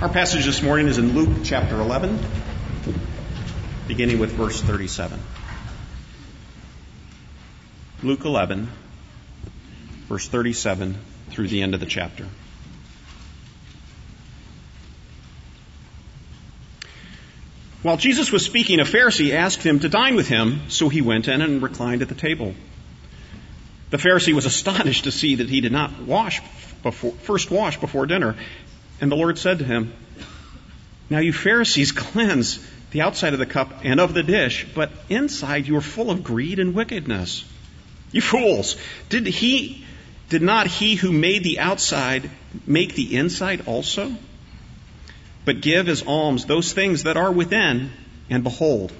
Our passage this morning is in Luke chapter 11, beginning with verse 37. Luke 11, verse 37 through the end of the chapter. While Jesus was speaking, a Pharisee asked him to dine with him, so he went in and reclined at the table. The Pharisee was astonished to see that he did not wash before, first wash before dinner and the Lord said to him, Now you Pharisees cleanse the outside of the cup and of the dish, but inside you are full of greed and wickedness. You fools! Did he, did not he who made the outside make the inside also? But give as alms those things that are within, and behold,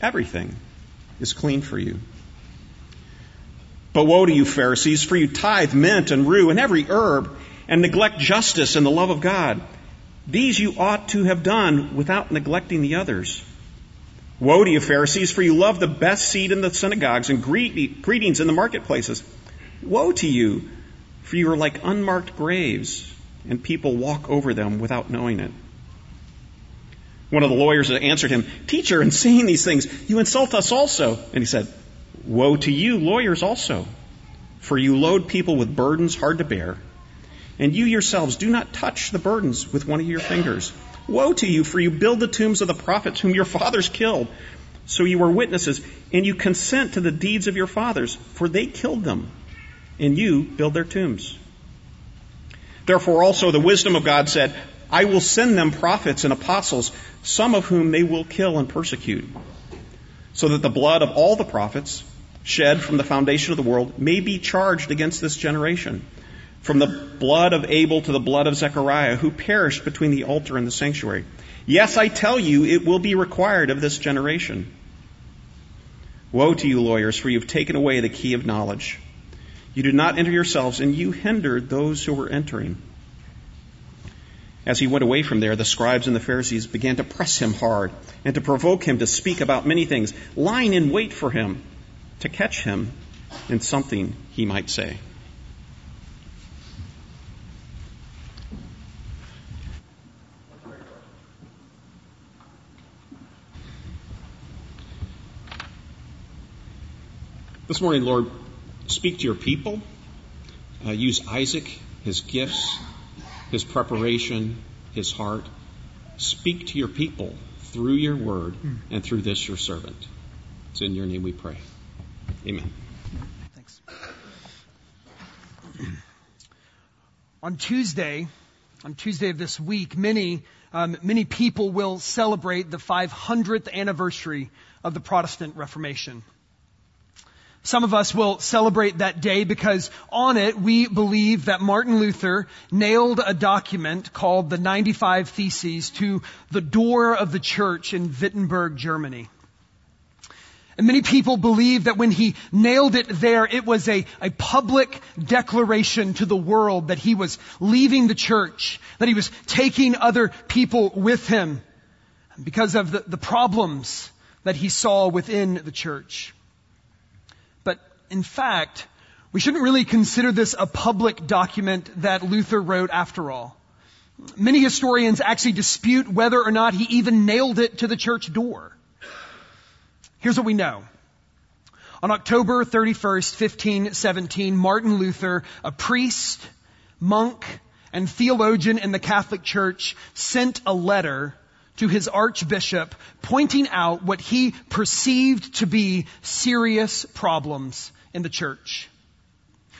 everything is clean for you. But woe to you, Pharisees, for you tithe mint and rue and every herb and neglect justice and the love of God. These you ought to have done without neglecting the others. Woe to you, Pharisees, for you love the best seat in the synagogues and greetings in the marketplaces. Woe to you, for you are like unmarked graves, and people walk over them without knowing it. One of the lawyers answered him, Teacher, in saying these things, you insult us also. And he said, Woe to you, lawyers also, for you load people with burdens hard to bear and you yourselves do not touch the burdens with one of your fingers. Woe to you, for you build the tombs of the prophets whom your fathers killed. So you are witnesses, and you consent to the deeds of your fathers, for they killed them, and you build their tombs. Therefore also the wisdom of God said, I will send them prophets and apostles, some of whom they will kill and persecute, so that the blood of all the prophets shed from the foundation of the world may be charged against this generation from the blood of Abel to the blood of Zechariah, who perished between the altar and the sanctuary. Yes, I tell you, it will be required of this generation. Woe to you, lawyers, for you have taken away the key of knowledge. You did not enter yourselves, and you hindered those who were entering. As he went away from there, the scribes and the Pharisees began to press him hard and to provoke him to speak about many things, lying in wait for him to catch him in something he might say. This morning, Lord, speak to your people. Uh, use Isaac, his gifts, his preparation, his heart. Speak to your people through your word and through this, your servant. It's in your name we pray. Amen. Thanks. On Tuesday, on Tuesday of this week, many um, many people will celebrate the 500th anniversary of the Protestant Reformation. Some of us will celebrate that day because on it we believe that Martin Luther nailed a document called the 95 Theses to the door of the church in Wittenberg, Germany. And many people believe that when he nailed it there, it was a, a public declaration to the world that he was leaving the church, that he was taking other people with him because of the, the problems that he saw within the church in fact, we shouldn't really consider this a public document that Luther wrote after all. Many historians actually dispute whether or not he even nailed it to the church door. Here's what we know. On October 31st, 1517, Martin Luther, a priest, monk, and theologian in the Catholic Church, sent a letter to his archbishop pointing out what he perceived to be serious problems in the church.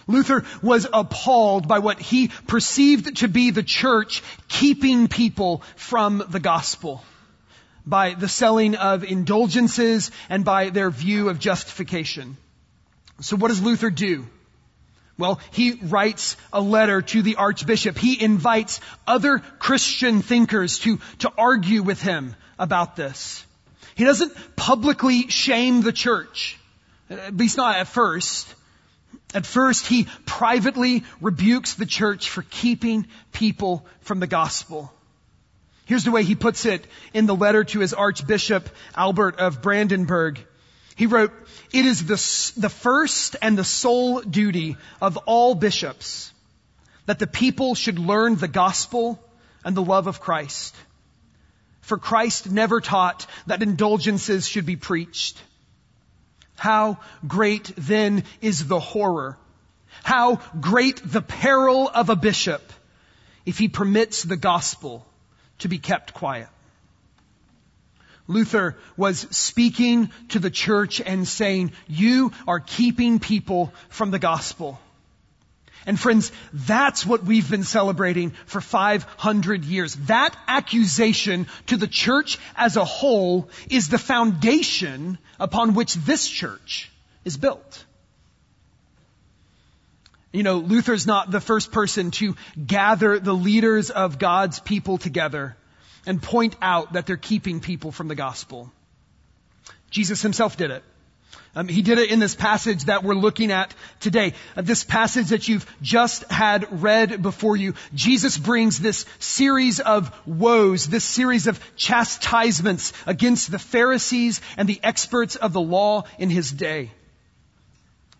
Luther was appalled by what he perceived to be the church keeping people from the gospel by the selling of indulgences and by their view of justification. So what does Luther do? Well, he writes a letter to the archbishop. He invites other Christian thinkers to, to argue with him about this. He doesn't publicly shame the church. At least not at first. At first, he privately rebukes the church for keeping people from the gospel. Here's the way he puts it in the letter to his Archbishop Albert of Brandenburg. He wrote, It is the, the first and the sole duty of all bishops that the people should learn the gospel and the love of Christ. For Christ never taught that indulgences should be preached. How great then is the horror. How great the peril of a bishop if he permits the gospel to be kept quiet. Luther was speaking to the church and saying, you are keeping people from the gospel. And friends, that's what we've been celebrating for 500 years. That accusation to the church as a whole is the foundation upon which this church is built. You know, Luther's not the first person to gather the leaders of God's people together and point out that they're keeping people from the gospel. Jesus himself did it. Um, he did it in this passage that we're looking at today. Uh, this passage that you've just had read before you. Jesus brings this series of woes, this series of chastisements against the Pharisees and the experts of the law in his day.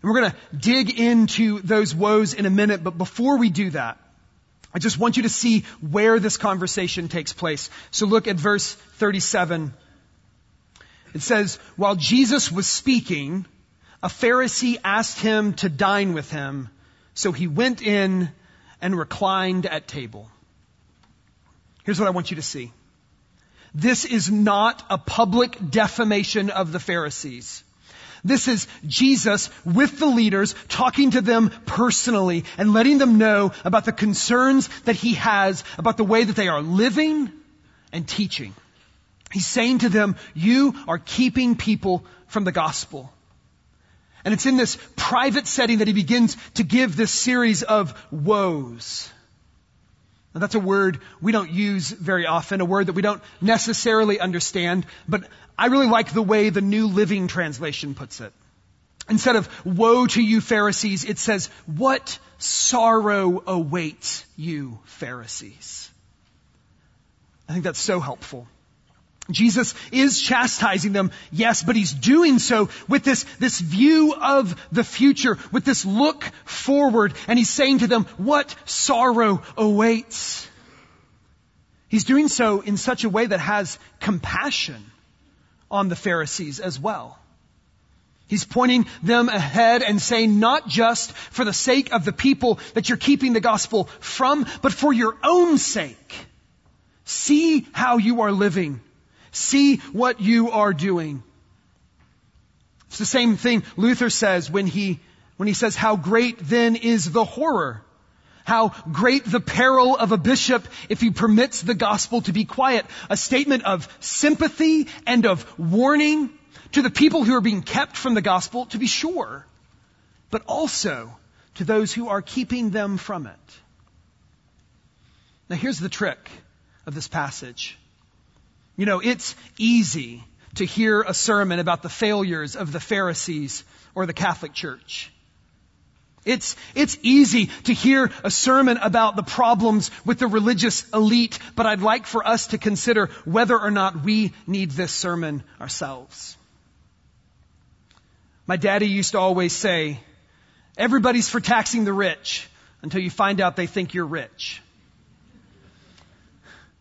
And we're going to dig into those woes in a minute, but before we do that, I just want you to see where this conversation takes place. So look at verse 37. It says, while Jesus was speaking, a Pharisee asked him to dine with him. So he went in and reclined at table. Here's what I want you to see. This is not a public defamation of the Pharisees. This is Jesus with the leaders talking to them personally and letting them know about the concerns that he has about the way that they are living and teaching. He's saying to them, you are keeping people from the gospel. And it's in this private setting that he begins to give this series of woes. Now that's a word we don't use very often, a word that we don't necessarily understand, but I really like the way the New Living Translation puts it. Instead of woe to you Pharisees, it says, what sorrow awaits you Pharisees. I think that's so helpful. Jesus is chastising them, yes, but he's doing so with this, this view of the future, with this look forward, and he's saying to them, what sorrow awaits? He's doing so in such a way that has compassion on the Pharisees as well. He's pointing them ahead and saying, not just for the sake of the people that you're keeping the gospel from, but for your own sake. See how you are living. See what you are doing. It's the same thing Luther says when he, when he says, how great then is the horror how great the peril of a bishop if he permits the gospel to be quiet. A statement of sympathy and of warning to the people who are being kept from the gospel, to be sure, but also to those who are keeping them from it. Now here's the trick of this passage. You know, it's easy to hear a sermon about the failures of the Pharisees or the Catholic Church. It's, it's easy to hear a sermon about the problems with the religious elite, but I'd like for us to consider whether or not we need this sermon ourselves. My daddy used to always say, everybody's for taxing the rich until you find out they think you're rich.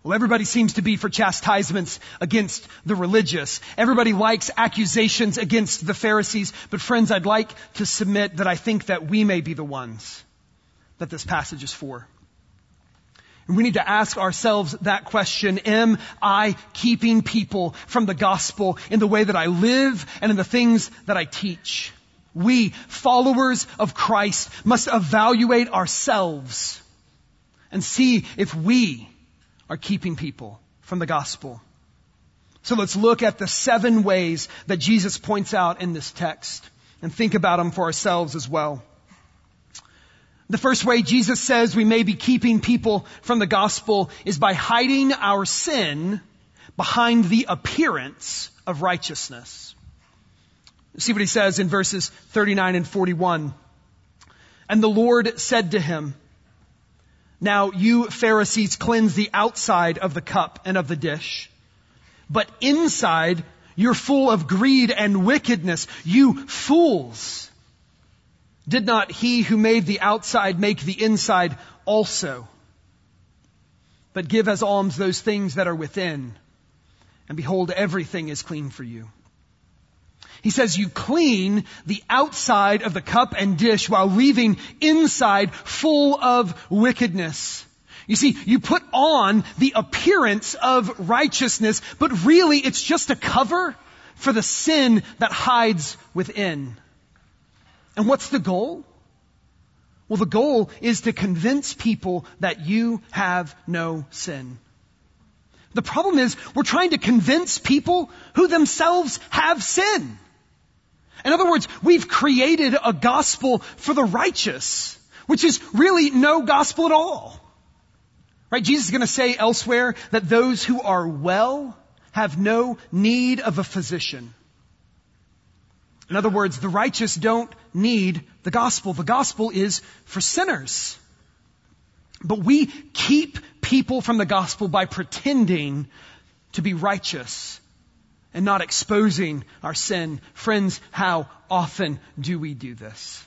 Well, everybody seems to be for chastisements against the religious. Everybody likes accusations against the Pharisees. But friends, I'd like to submit that I think that we may be the ones that this passage is for. And we need to ask ourselves that question, am I keeping people from the gospel in the way that I live and in the things that I teach? We, followers of Christ, must evaluate ourselves and see if we are keeping people from the gospel. So let's look at the seven ways that Jesus points out in this text and think about them for ourselves as well. The first way Jesus says we may be keeping people from the gospel is by hiding our sin behind the appearance of righteousness. See what he says in verses 39 and 41. And the Lord said to him, now you Pharisees cleanse the outside of the cup and of the dish, but inside you're full of greed and wickedness. You fools! Did not he who made the outside make the inside also? but give as alms those things that are within. And behold, everything is clean for you. He says you clean the outside of the cup and dish while leaving inside full of wickedness. You see, you put on the appearance of righteousness, but really it's just a cover for the sin that hides within. And what's the goal? Well, the goal is to convince people that you have no sin. The problem is we're trying to convince people who themselves have sin. In other words, we've created a gospel for the righteous, which is really no gospel at all. Right? Jesus is going to say elsewhere that those who are well have no need of a physician. In other words, the righteous don't need the gospel. The gospel is for sinners. But we keep people from the gospel by pretending to be righteous and not exposing our sin. Friends, how often do we do this?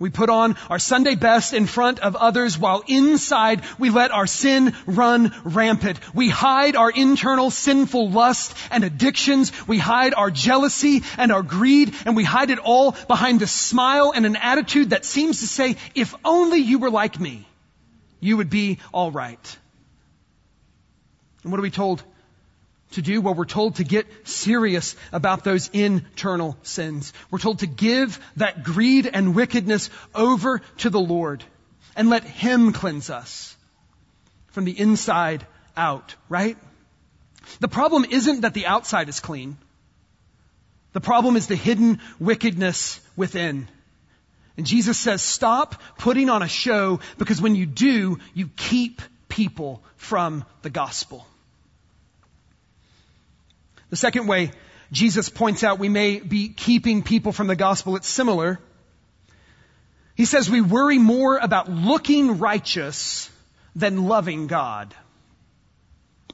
We put on our Sunday best in front of others while inside we let our sin run rampant. We hide our internal sinful lust and addictions. We hide our jealousy and our greed and we hide it all behind a smile and an attitude that seems to say, if only you were like me, you would be alright. And what are we told to do? Well, we're told to get serious about those internal sins. We're told to give that greed and wickedness over to the Lord and let Him cleanse us from the inside out, right? The problem isn't that the outside is clean. The problem is the hidden wickedness within. And Jesus says, stop putting on a show because when you do, you keep people from the gospel. The second way Jesus points out we may be keeping people from the gospel, it's similar. He says we worry more about looking righteous than loving God.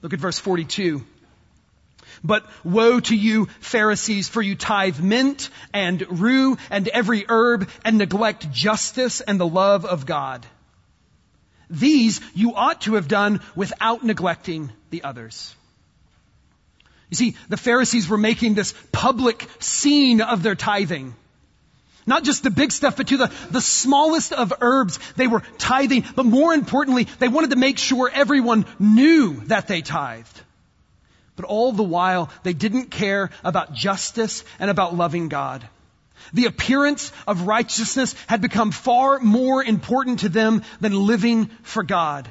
Look at verse 42. But woe to you, Pharisees, for you tithe mint and rue and every herb and neglect justice and the love of God. These you ought to have done without neglecting the others. You see, the Pharisees were making this public scene of their tithing. Not just the big stuff, but to the, the smallest of herbs, they were tithing. But more importantly, they wanted to make sure everyone knew that they tithed. But all the while, they didn't care about justice and about loving God. The appearance of righteousness had become far more important to them than living for God.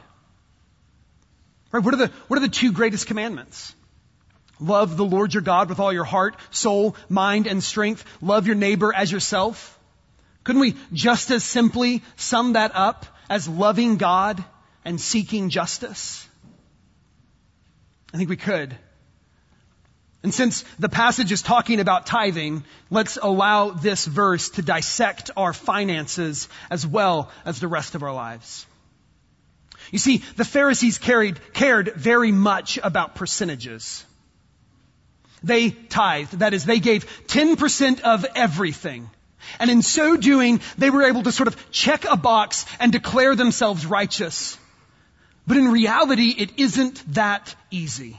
Right? What are the, what are the two greatest commandments? Love the Lord your God with all your heart, soul, mind, and strength. Love your neighbor as yourself. Couldn't we just as simply sum that up as loving God and seeking justice? I think we could. And since the passage is talking about tithing, let's allow this verse to dissect our finances as well as the rest of our lives. You see, the Pharisees carried, cared very much about percentages. They tithed. That is, they gave 10% of everything. And in so doing, they were able to sort of check a box and declare themselves righteous. But in reality, it isn't that easy.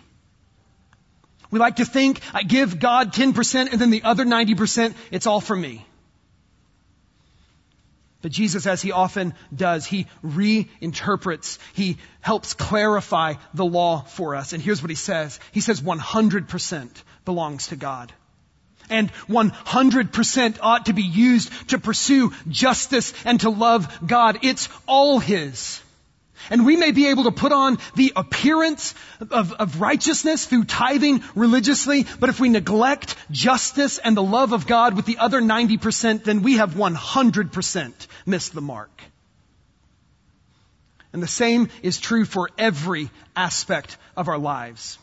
We like to think, I give God 10% and then the other 90%, it's all for me. But Jesus, as he often does, he reinterprets, he helps clarify the law for us. And here's what he says. He says 100% belongs to God. And 100% ought to be used to pursue justice and to love God. It's all His. And we may be able to put on the appearance of, of, righteousness through tithing religiously, but if we neglect justice and the love of God with the other 90%, then we have 100% missed the mark. And the same is true for every aspect of our lives.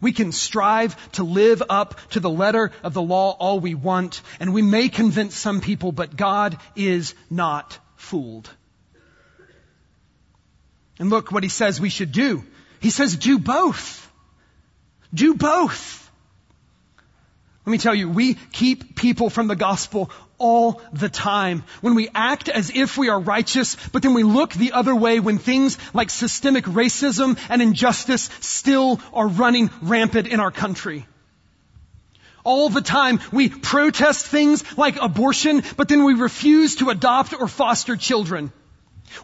We can strive to live up to the letter of the law all we want, and we may convince some people, but God is not fooled. And look what he says we should do. He says do both. Do both. Let me tell you, we keep people from the gospel all the time. When we act as if we are righteous, but then we look the other way when things like systemic racism and injustice still are running rampant in our country. All the time we protest things like abortion, but then we refuse to adopt or foster children.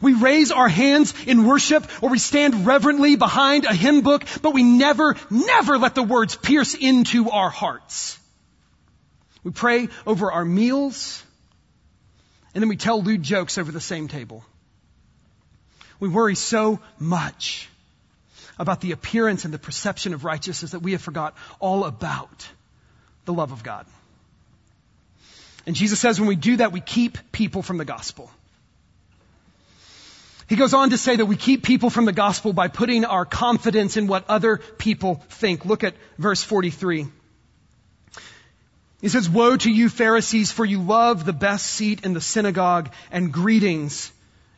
We raise our hands in worship or we stand reverently behind a hymn book, but we never, never let the words pierce into our hearts. We pray over our meals, and then we tell lewd jokes over the same table. We worry so much about the appearance and the perception of righteousness that we have forgot all about the love of God. And Jesus says when we do that, we keep people from the gospel. He goes on to say that we keep people from the gospel by putting our confidence in what other people think. Look at verse 43. He says, Woe to you, Pharisees, for you love the best seat in the synagogue and greetings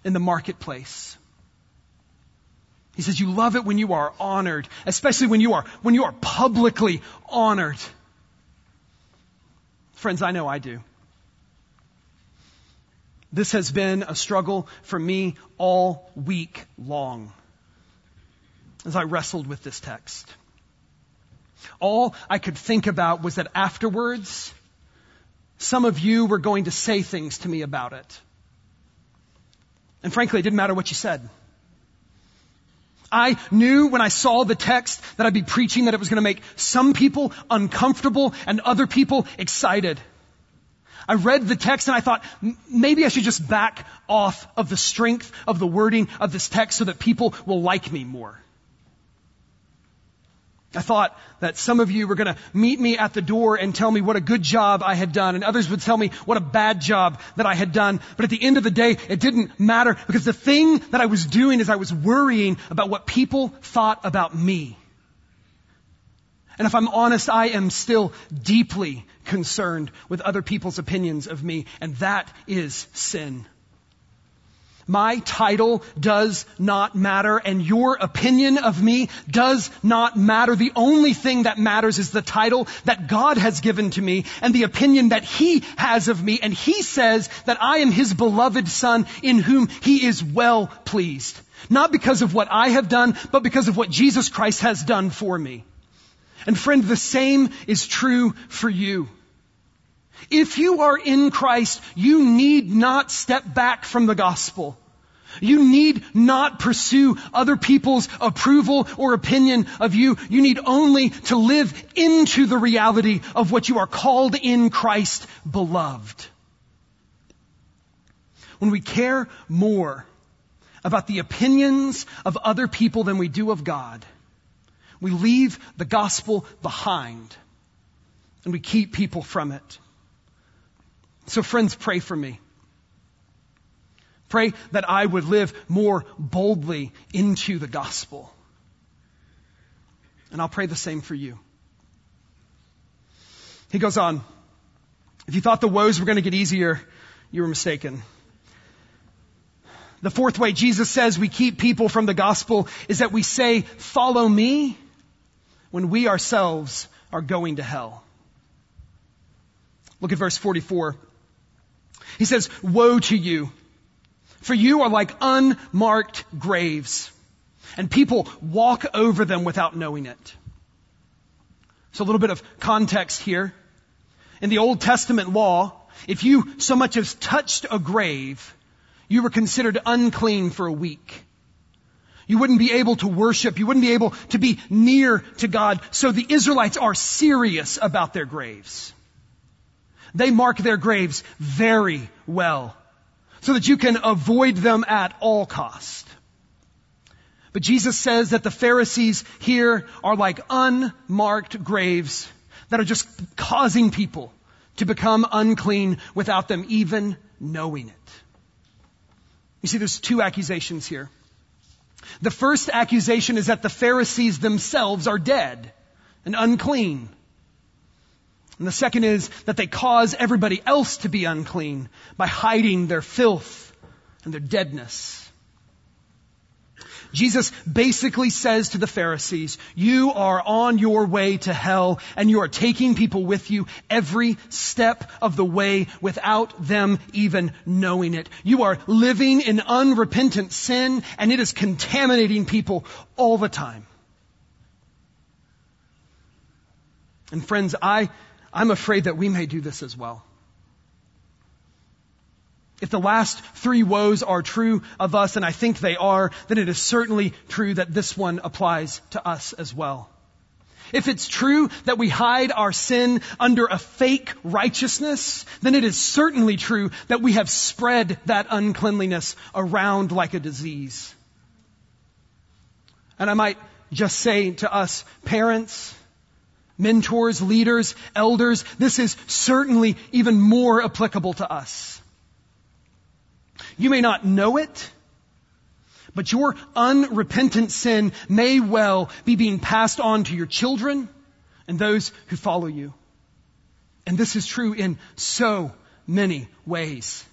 in the marketplace. He says, You love it when you are honored, especially when you are, when you are publicly honored. Friends, I know I do. This has been a struggle for me all week long as I wrestled with this text. All I could think about was that afterwards, some of you were going to say things to me about it. And frankly, it didn't matter what you said. I knew when I saw the text that I'd be preaching that it was going to make some people uncomfortable and other people excited. I read the text and I thought, maybe I should just back off of the strength of the wording of this text so that people will like me more. I thought that some of you were going to meet me at the door and tell me what a good job I had done, and others would tell me what a bad job that I had done. But at the end of the day, it didn't matter because the thing that I was doing is I was worrying about what people thought about me. And if I'm honest, I am still deeply concerned with other people's opinions of me, and that is sin. My title does not matter and your opinion of me does not matter. The only thing that matters is the title that God has given to me and the opinion that He has of me. And He says that I am His beloved Son in whom He is well pleased. Not because of what I have done, but because of what Jesus Christ has done for me. And friend, the same is true for you. If you are in Christ, you need not step back from the gospel. You need not pursue other people's approval or opinion of you. You need only to live into the reality of what you are called in Christ beloved. When we care more about the opinions of other people than we do of God, we leave the gospel behind and we keep people from it. So friends, pray for me. Pray that I would live more boldly into the gospel. And I'll pray the same for you. He goes on. If you thought the woes were going to get easier, you were mistaken. The fourth way Jesus says we keep people from the gospel is that we say, follow me when we ourselves are going to hell. Look at verse 44. He says, woe to you, for you are like unmarked graves, and people walk over them without knowing it. So a little bit of context here. In the Old Testament law, if you so much as touched a grave, you were considered unclean for a week. You wouldn't be able to worship. You wouldn't be able to be near to God. So the Israelites are serious about their graves. They mark their graves very well so that you can avoid them at all cost. But Jesus says that the Pharisees here are like unmarked graves that are just causing people to become unclean without them even knowing it. You see, there's two accusations here. The first accusation is that the Pharisees themselves are dead and unclean. And the second is that they cause everybody else to be unclean by hiding their filth and their deadness. Jesus basically says to the Pharisees, you are on your way to hell and you are taking people with you every step of the way without them even knowing it. You are living in unrepentant sin and it is contaminating people all the time. And friends, I, I'm afraid that we may do this as well. If the last three woes are true of us, and I think they are, then it is certainly true that this one applies to us as well. If it's true that we hide our sin under a fake righteousness, then it is certainly true that we have spread that uncleanliness around like a disease. And I might just say to us parents, mentors, leaders, elders, this is certainly even more applicable to us. You may not know it, but your unrepentant sin may well be being passed on to your children and those who follow you. And this is true in so many ways.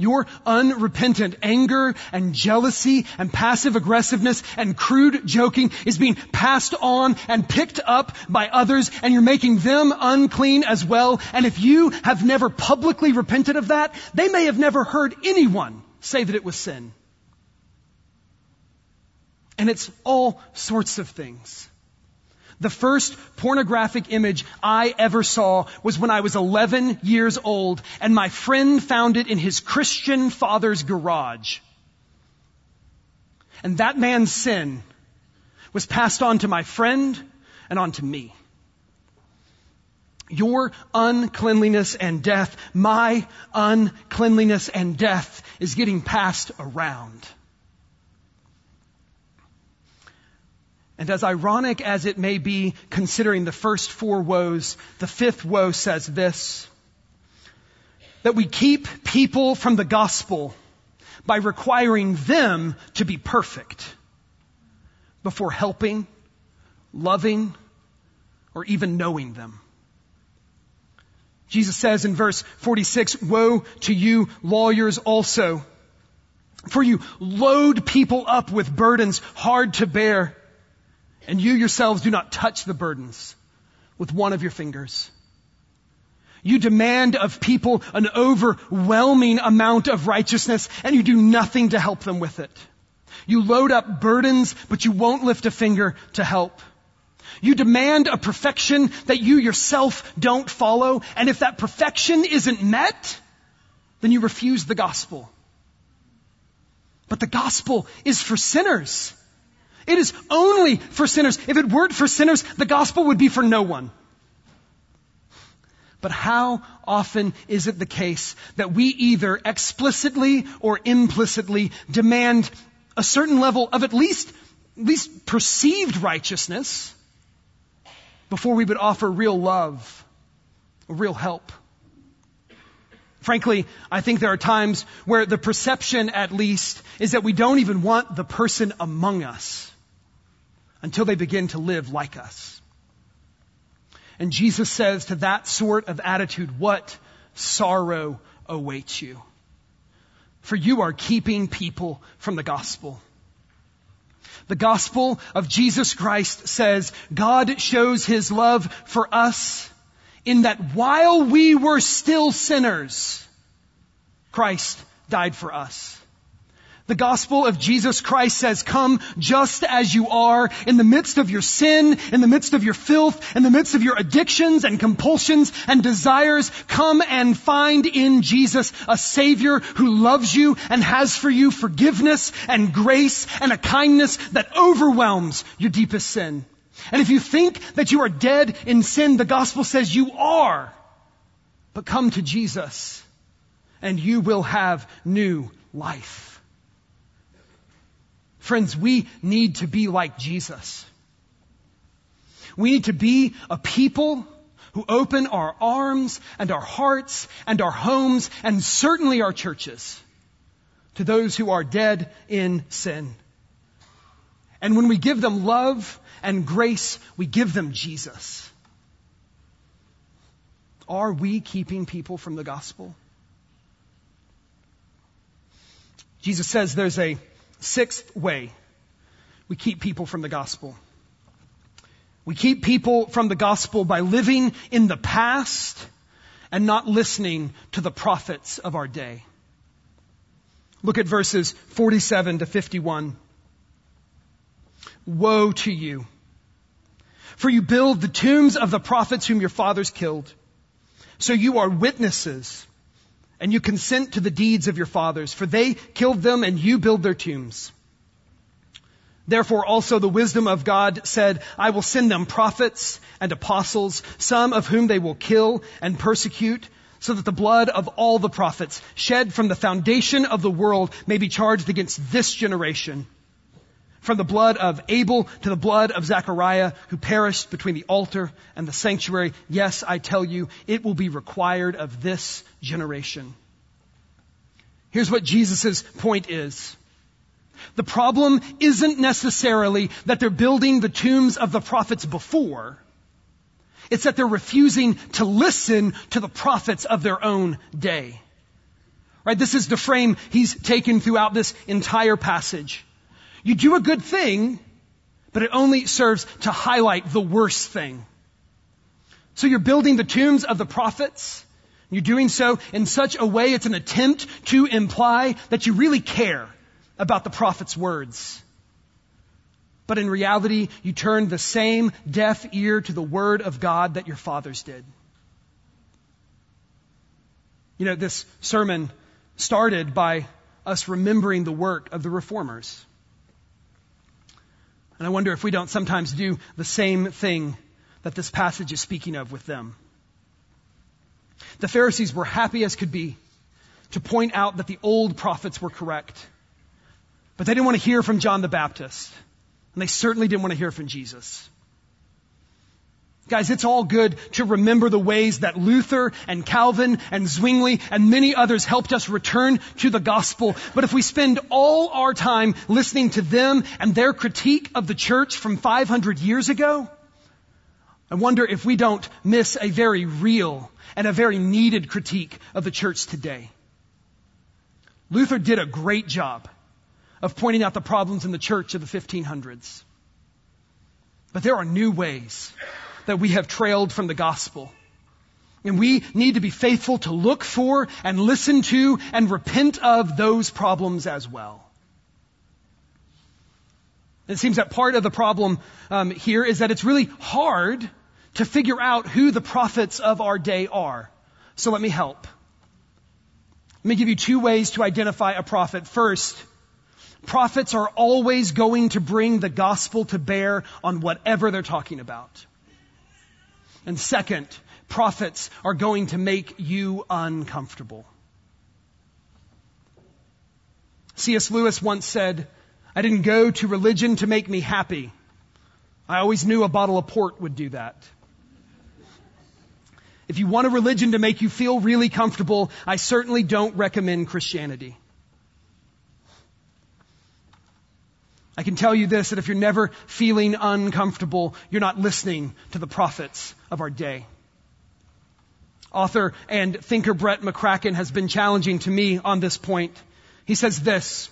Your unrepentant anger and jealousy and passive aggressiveness and crude joking is being passed on and picked up by others and you're making them unclean as well. And if you have never publicly repented of that, they may have never heard anyone say that it was sin. And it's all sorts of things. The first pornographic image I ever saw was when I was 11 years old and my friend found it in his Christian father's garage. And that man's sin was passed on to my friend and on to me. Your uncleanliness and death, my uncleanliness and death is getting passed around. And as ironic as it may be, considering the first four woes, the fifth woe says this, that we keep people from the gospel by requiring them to be perfect before helping, loving, or even knowing them. Jesus says in verse 46, woe to you lawyers also, for you load people up with burdens hard to bear and you yourselves do not touch the burdens with one of your fingers. You demand of people an overwhelming amount of righteousness and you do nothing to help them with it. You load up burdens, but you won't lift a finger to help. You demand a perfection that you yourself don't follow, and if that perfection isn't met, then you refuse the gospel. But the gospel is for sinners. It is only for sinners. If it weren't for sinners, the gospel would be for no one. But how often is it the case that we either explicitly or implicitly demand a certain level of at least, at least perceived righteousness before we would offer real love, real help? Frankly, I think there are times where the perception, at least, is that we don't even want the person among us until they begin to live like us. And Jesus says to that sort of attitude, what sorrow awaits you? For you are keeping people from the gospel. The gospel of Jesus Christ says God shows his love for us in that while we were still sinners, Christ died for us. The gospel of Jesus Christ says, come just as you are in the midst of your sin, in the midst of your filth, in the midst of your addictions and compulsions and desires. Come and find in Jesus a savior who loves you and has for you forgiveness and grace and a kindness that overwhelms your deepest sin. And if you think that you are dead in sin, the gospel says you are. But come to Jesus and you will have new life. Friends, we need to be like Jesus. We need to be a people who open our arms and our hearts and our homes and certainly our churches to those who are dead in sin. And when we give them love and grace, we give them Jesus. Are we keeping people from the gospel? Jesus says there's a sixth way we keep people from the gospel. We keep people from the gospel by living in the past and not listening to the prophets of our day. Look at verses 47 to 51. Woe to you! For you build the tombs of the prophets whom your fathers killed. So you are witnesses, and you consent to the deeds of your fathers, for they killed them and you build their tombs. Therefore also the wisdom of God said, I will send them prophets and apostles, some of whom they will kill and persecute, so that the blood of all the prophets shed from the foundation of the world may be charged against this generation. From the blood of Abel to the blood of Zechariah, who perished between the altar and the sanctuary, yes, I tell you, it will be required of this generation. Here's what Jesus' point is. The problem isn't necessarily that they're building the tombs of the prophets before. It's that they're refusing to listen to the prophets of their own day. Right? This is the frame he's taken throughout this entire passage. You do a good thing, but it only serves to highlight the worst thing. So you're building the tombs of the prophets. You're doing so in such a way it's an attempt to imply that you really care about the prophet's words. But in reality, you turn the same deaf ear to the word of God that your fathers did. You know, this sermon started by us remembering the work of the reformers. And I wonder if we don't sometimes do the same thing that this passage is speaking of with them. The Pharisees were happy as could be to point out that the old prophets were correct. But they didn't want to hear from John the Baptist. And they certainly didn't want to hear from Jesus. Guys, it's all good to remember the ways that Luther and Calvin and Zwingli and many others helped us return to the gospel. But if we spend all our time listening to them and their critique of the church from 500 years ago, I wonder if we don't miss a very real and a very needed critique of the church today. Luther did a great job of pointing out the problems in the church of the 1500s. But there are new ways that we have trailed from the gospel. And we need to be faithful to look for and listen to and repent of those problems as well. It seems that part of the problem um, here is that it's really hard to figure out who the prophets of our day are. So let me help. Let me give you two ways to identify a prophet. First, prophets are always going to bring the gospel to bear on whatever they're talking about. And second, prophets are going to make you uncomfortable. C.S. Lewis once said, I didn't go to religion to make me happy. I always knew a bottle of port would do that. If you want a religion to make you feel really comfortable, I certainly don't recommend Christianity. I can tell you this, that if you're never feeling uncomfortable, you're not listening to the prophets of our day. Author and thinker Brett McCracken has been challenging to me on this point. He says this.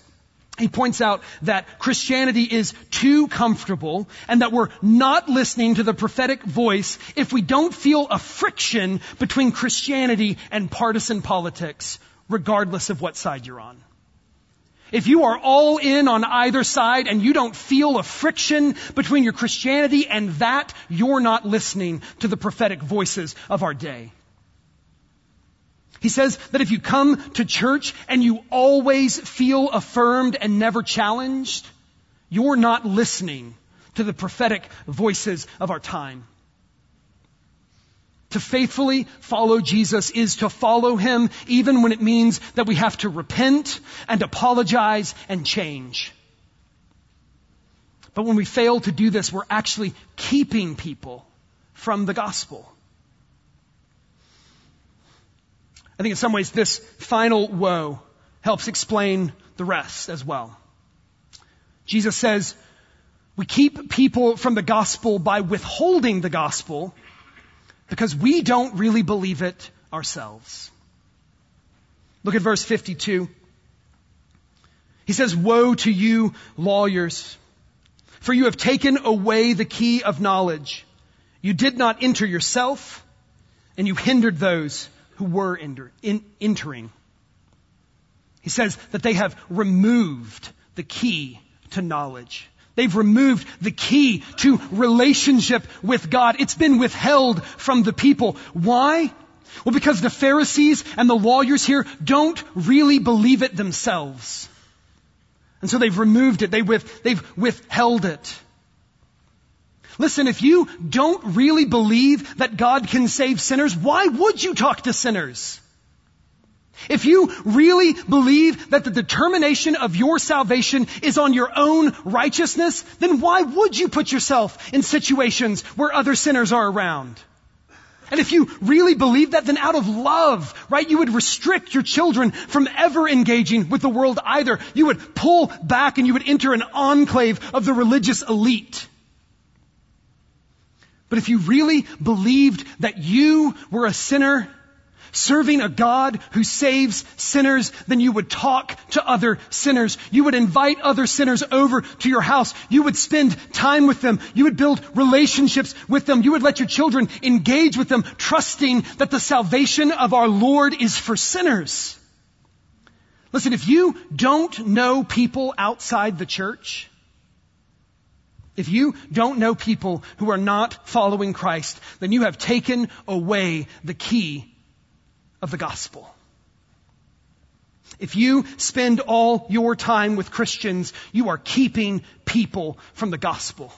He points out that Christianity is too comfortable and that we're not listening to the prophetic voice if we don't feel a friction between Christianity and partisan politics, regardless of what side you're on. If you are all in on either side and you don't feel a friction between your Christianity and that, you're not listening to the prophetic voices of our day. He says that if you come to church and you always feel affirmed and never challenged, you're not listening to the prophetic voices of our time. To faithfully follow Jesus is to follow Him even when it means that we have to repent and apologize and change. But when we fail to do this, we're actually keeping people from the gospel. I think in some ways this final woe helps explain the rest as well. Jesus says, we keep people from the gospel by withholding the gospel because we don't really believe it ourselves. Look at verse 52. He says, Woe to you, lawyers, For you have taken away the key of knowledge. You did not enter yourself, and you hindered those who were enter, in, entering. He says that they have removed the key to knowledge. They've removed the key to relationship with God. It's been withheld from the people. Why? Well, because the Pharisees and the lawyers here don't really believe it themselves. And so they've removed it. They with, they've withheld it. Listen, if you don't really believe that God can save sinners, why would you talk to sinners? If you really believe that the determination of your salvation is on your own righteousness, then why would you put yourself in situations where other sinners are around? And if you really believe that, then out of love, right, you would restrict your children from ever engaging with the world either. You would pull back and you would enter an enclave of the religious elite. But if you really believed that you were a sinner serving a God who saves sinners, then you would talk to other sinners. You would invite other sinners over to your house. You would spend time with them. You would build relationships with them. You would let your children engage with them, trusting that the salvation of our Lord is for sinners. Listen, if you don't know people outside the church, if you don't know people who are not following Christ, then you have taken away the key of the gospel. If you spend all your time with Christians, you are keeping people from the gospel.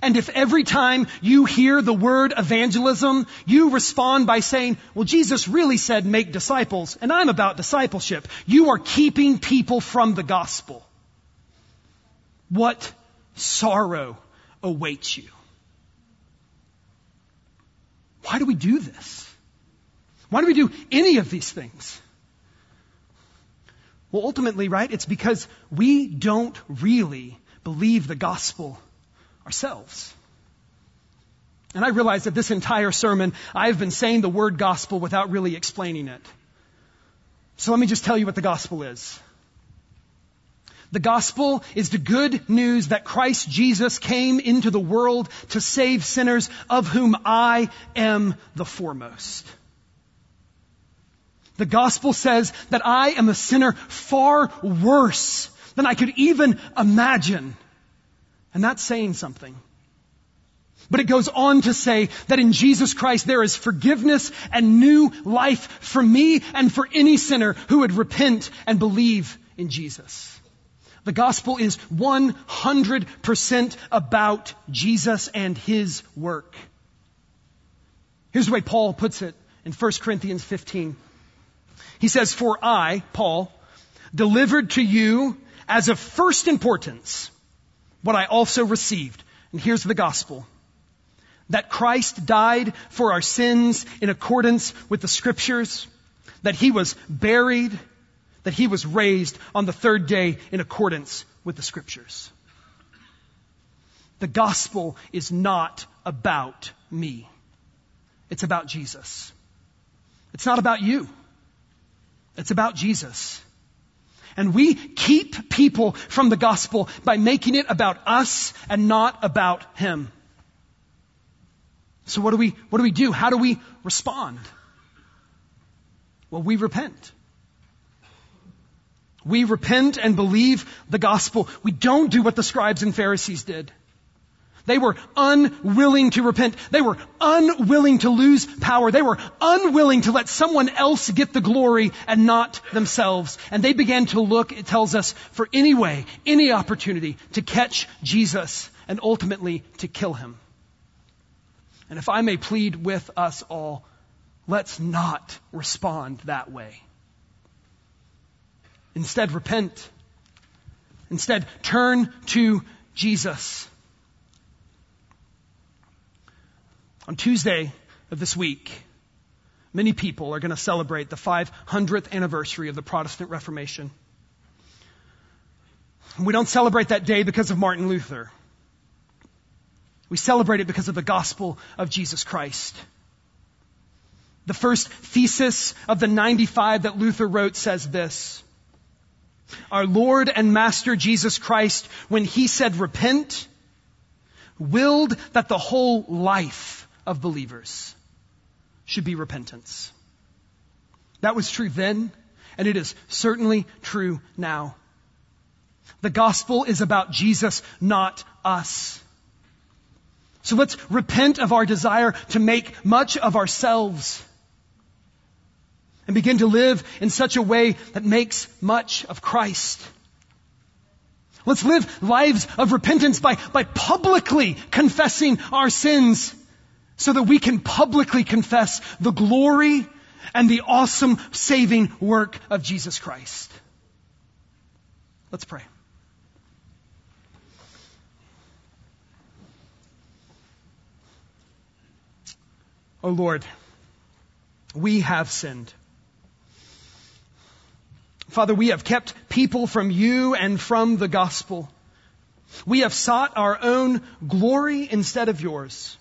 And if every time you hear the word evangelism, you respond by saying, well, Jesus really said make disciples, and I'm about discipleship, you are keeping people from the gospel. What sorrow awaits you? Why do we do this? Why do we do any of these things? Well, ultimately, right, it's because we don't really believe the gospel ourselves. And I realize that this entire sermon, I've been saying the word gospel without really explaining it. So let me just tell you what the gospel is. The gospel is the good news that Christ Jesus came into the world to save sinners, of whom I am the foremost. The gospel says that I am a sinner far worse than I could even imagine. And that's saying something. But it goes on to say that in Jesus Christ there is forgiveness and new life for me and for any sinner who would repent and believe in Jesus. The gospel is 100% about Jesus and his work. Here's the way Paul puts it in 1 Corinthians 15. He says, For I, Paul, delivered to you as of first importance what I also received. And here's the gospel. That Christ died for our sins in accordance with the scriptures, that he was buried, that he was raised on the third day in accordance with the scriptures. The gospel is not about me. It's about Jesus. It's not about you. It's about Jesus. And we keep people from the gospel by making it about us and not about Him. So what do we, what do we do? How do we respond? Well, we repent. We repent and believe the gospel. We don't do what the scribes and Pharisees did. They were unwilling to repent. They were unwilling to lose power. They were unwilling to let someone else get the glory and not themselves. And they began to look, it tells us, for any way, any opportunity to catch Jesus and ultimately to kill him. And if I may plead with us all, let's not respond that way. Instead, repent. Instead, turn to Jesus. On Tuesday of this week, many people are going to celebrate the 500th anniversary of the Protestant Reformation. We don't celebrate that day because of Martin Luther. We celebrate it because of the gospel of Jesus Christ. The first thesis of the 95 that Luther wrote says this Our Lord and Master Jesus Christ, when He said repent, willed that the whole life of believers should be repentance. That was true then, and it is certainly true now. The gospel is about Jesus, not us. So let's repent of our desire to make much of ourselves and begin to live in such a way that makes much of Christ. Let's live lives of repentance by, by publicly confessing our sins so that we can publicly confess the glory and the awesome saving work of Jesus Christ. Let's pray. Oh Lord, we have sinned. Father, we have kept people from you and from the gospel. We have sought our own glory instead of yours.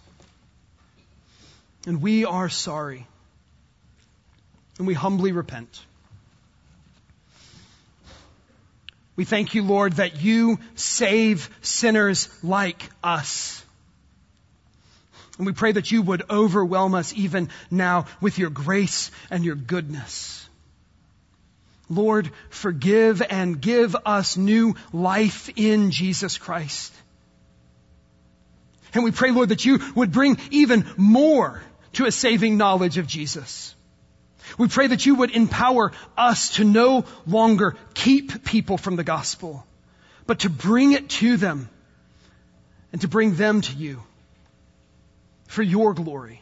And we are sorry. And we humbly repent. We thank you, Lord, that you save sinners like us. And we pray that you would overwhelm us even now with your grace and your goodness. Lord, forgive and give us new life in Jesus Christ. And we pray, Lord, that you would bring even more to a saving knowledge of Jesus. We pray that you would empower us to no longer keep people from the gospel, but to bring it to them and to bring them to you for your glory.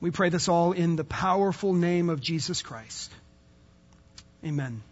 We pray this all in the powerful name of Jesus Christ. Amen.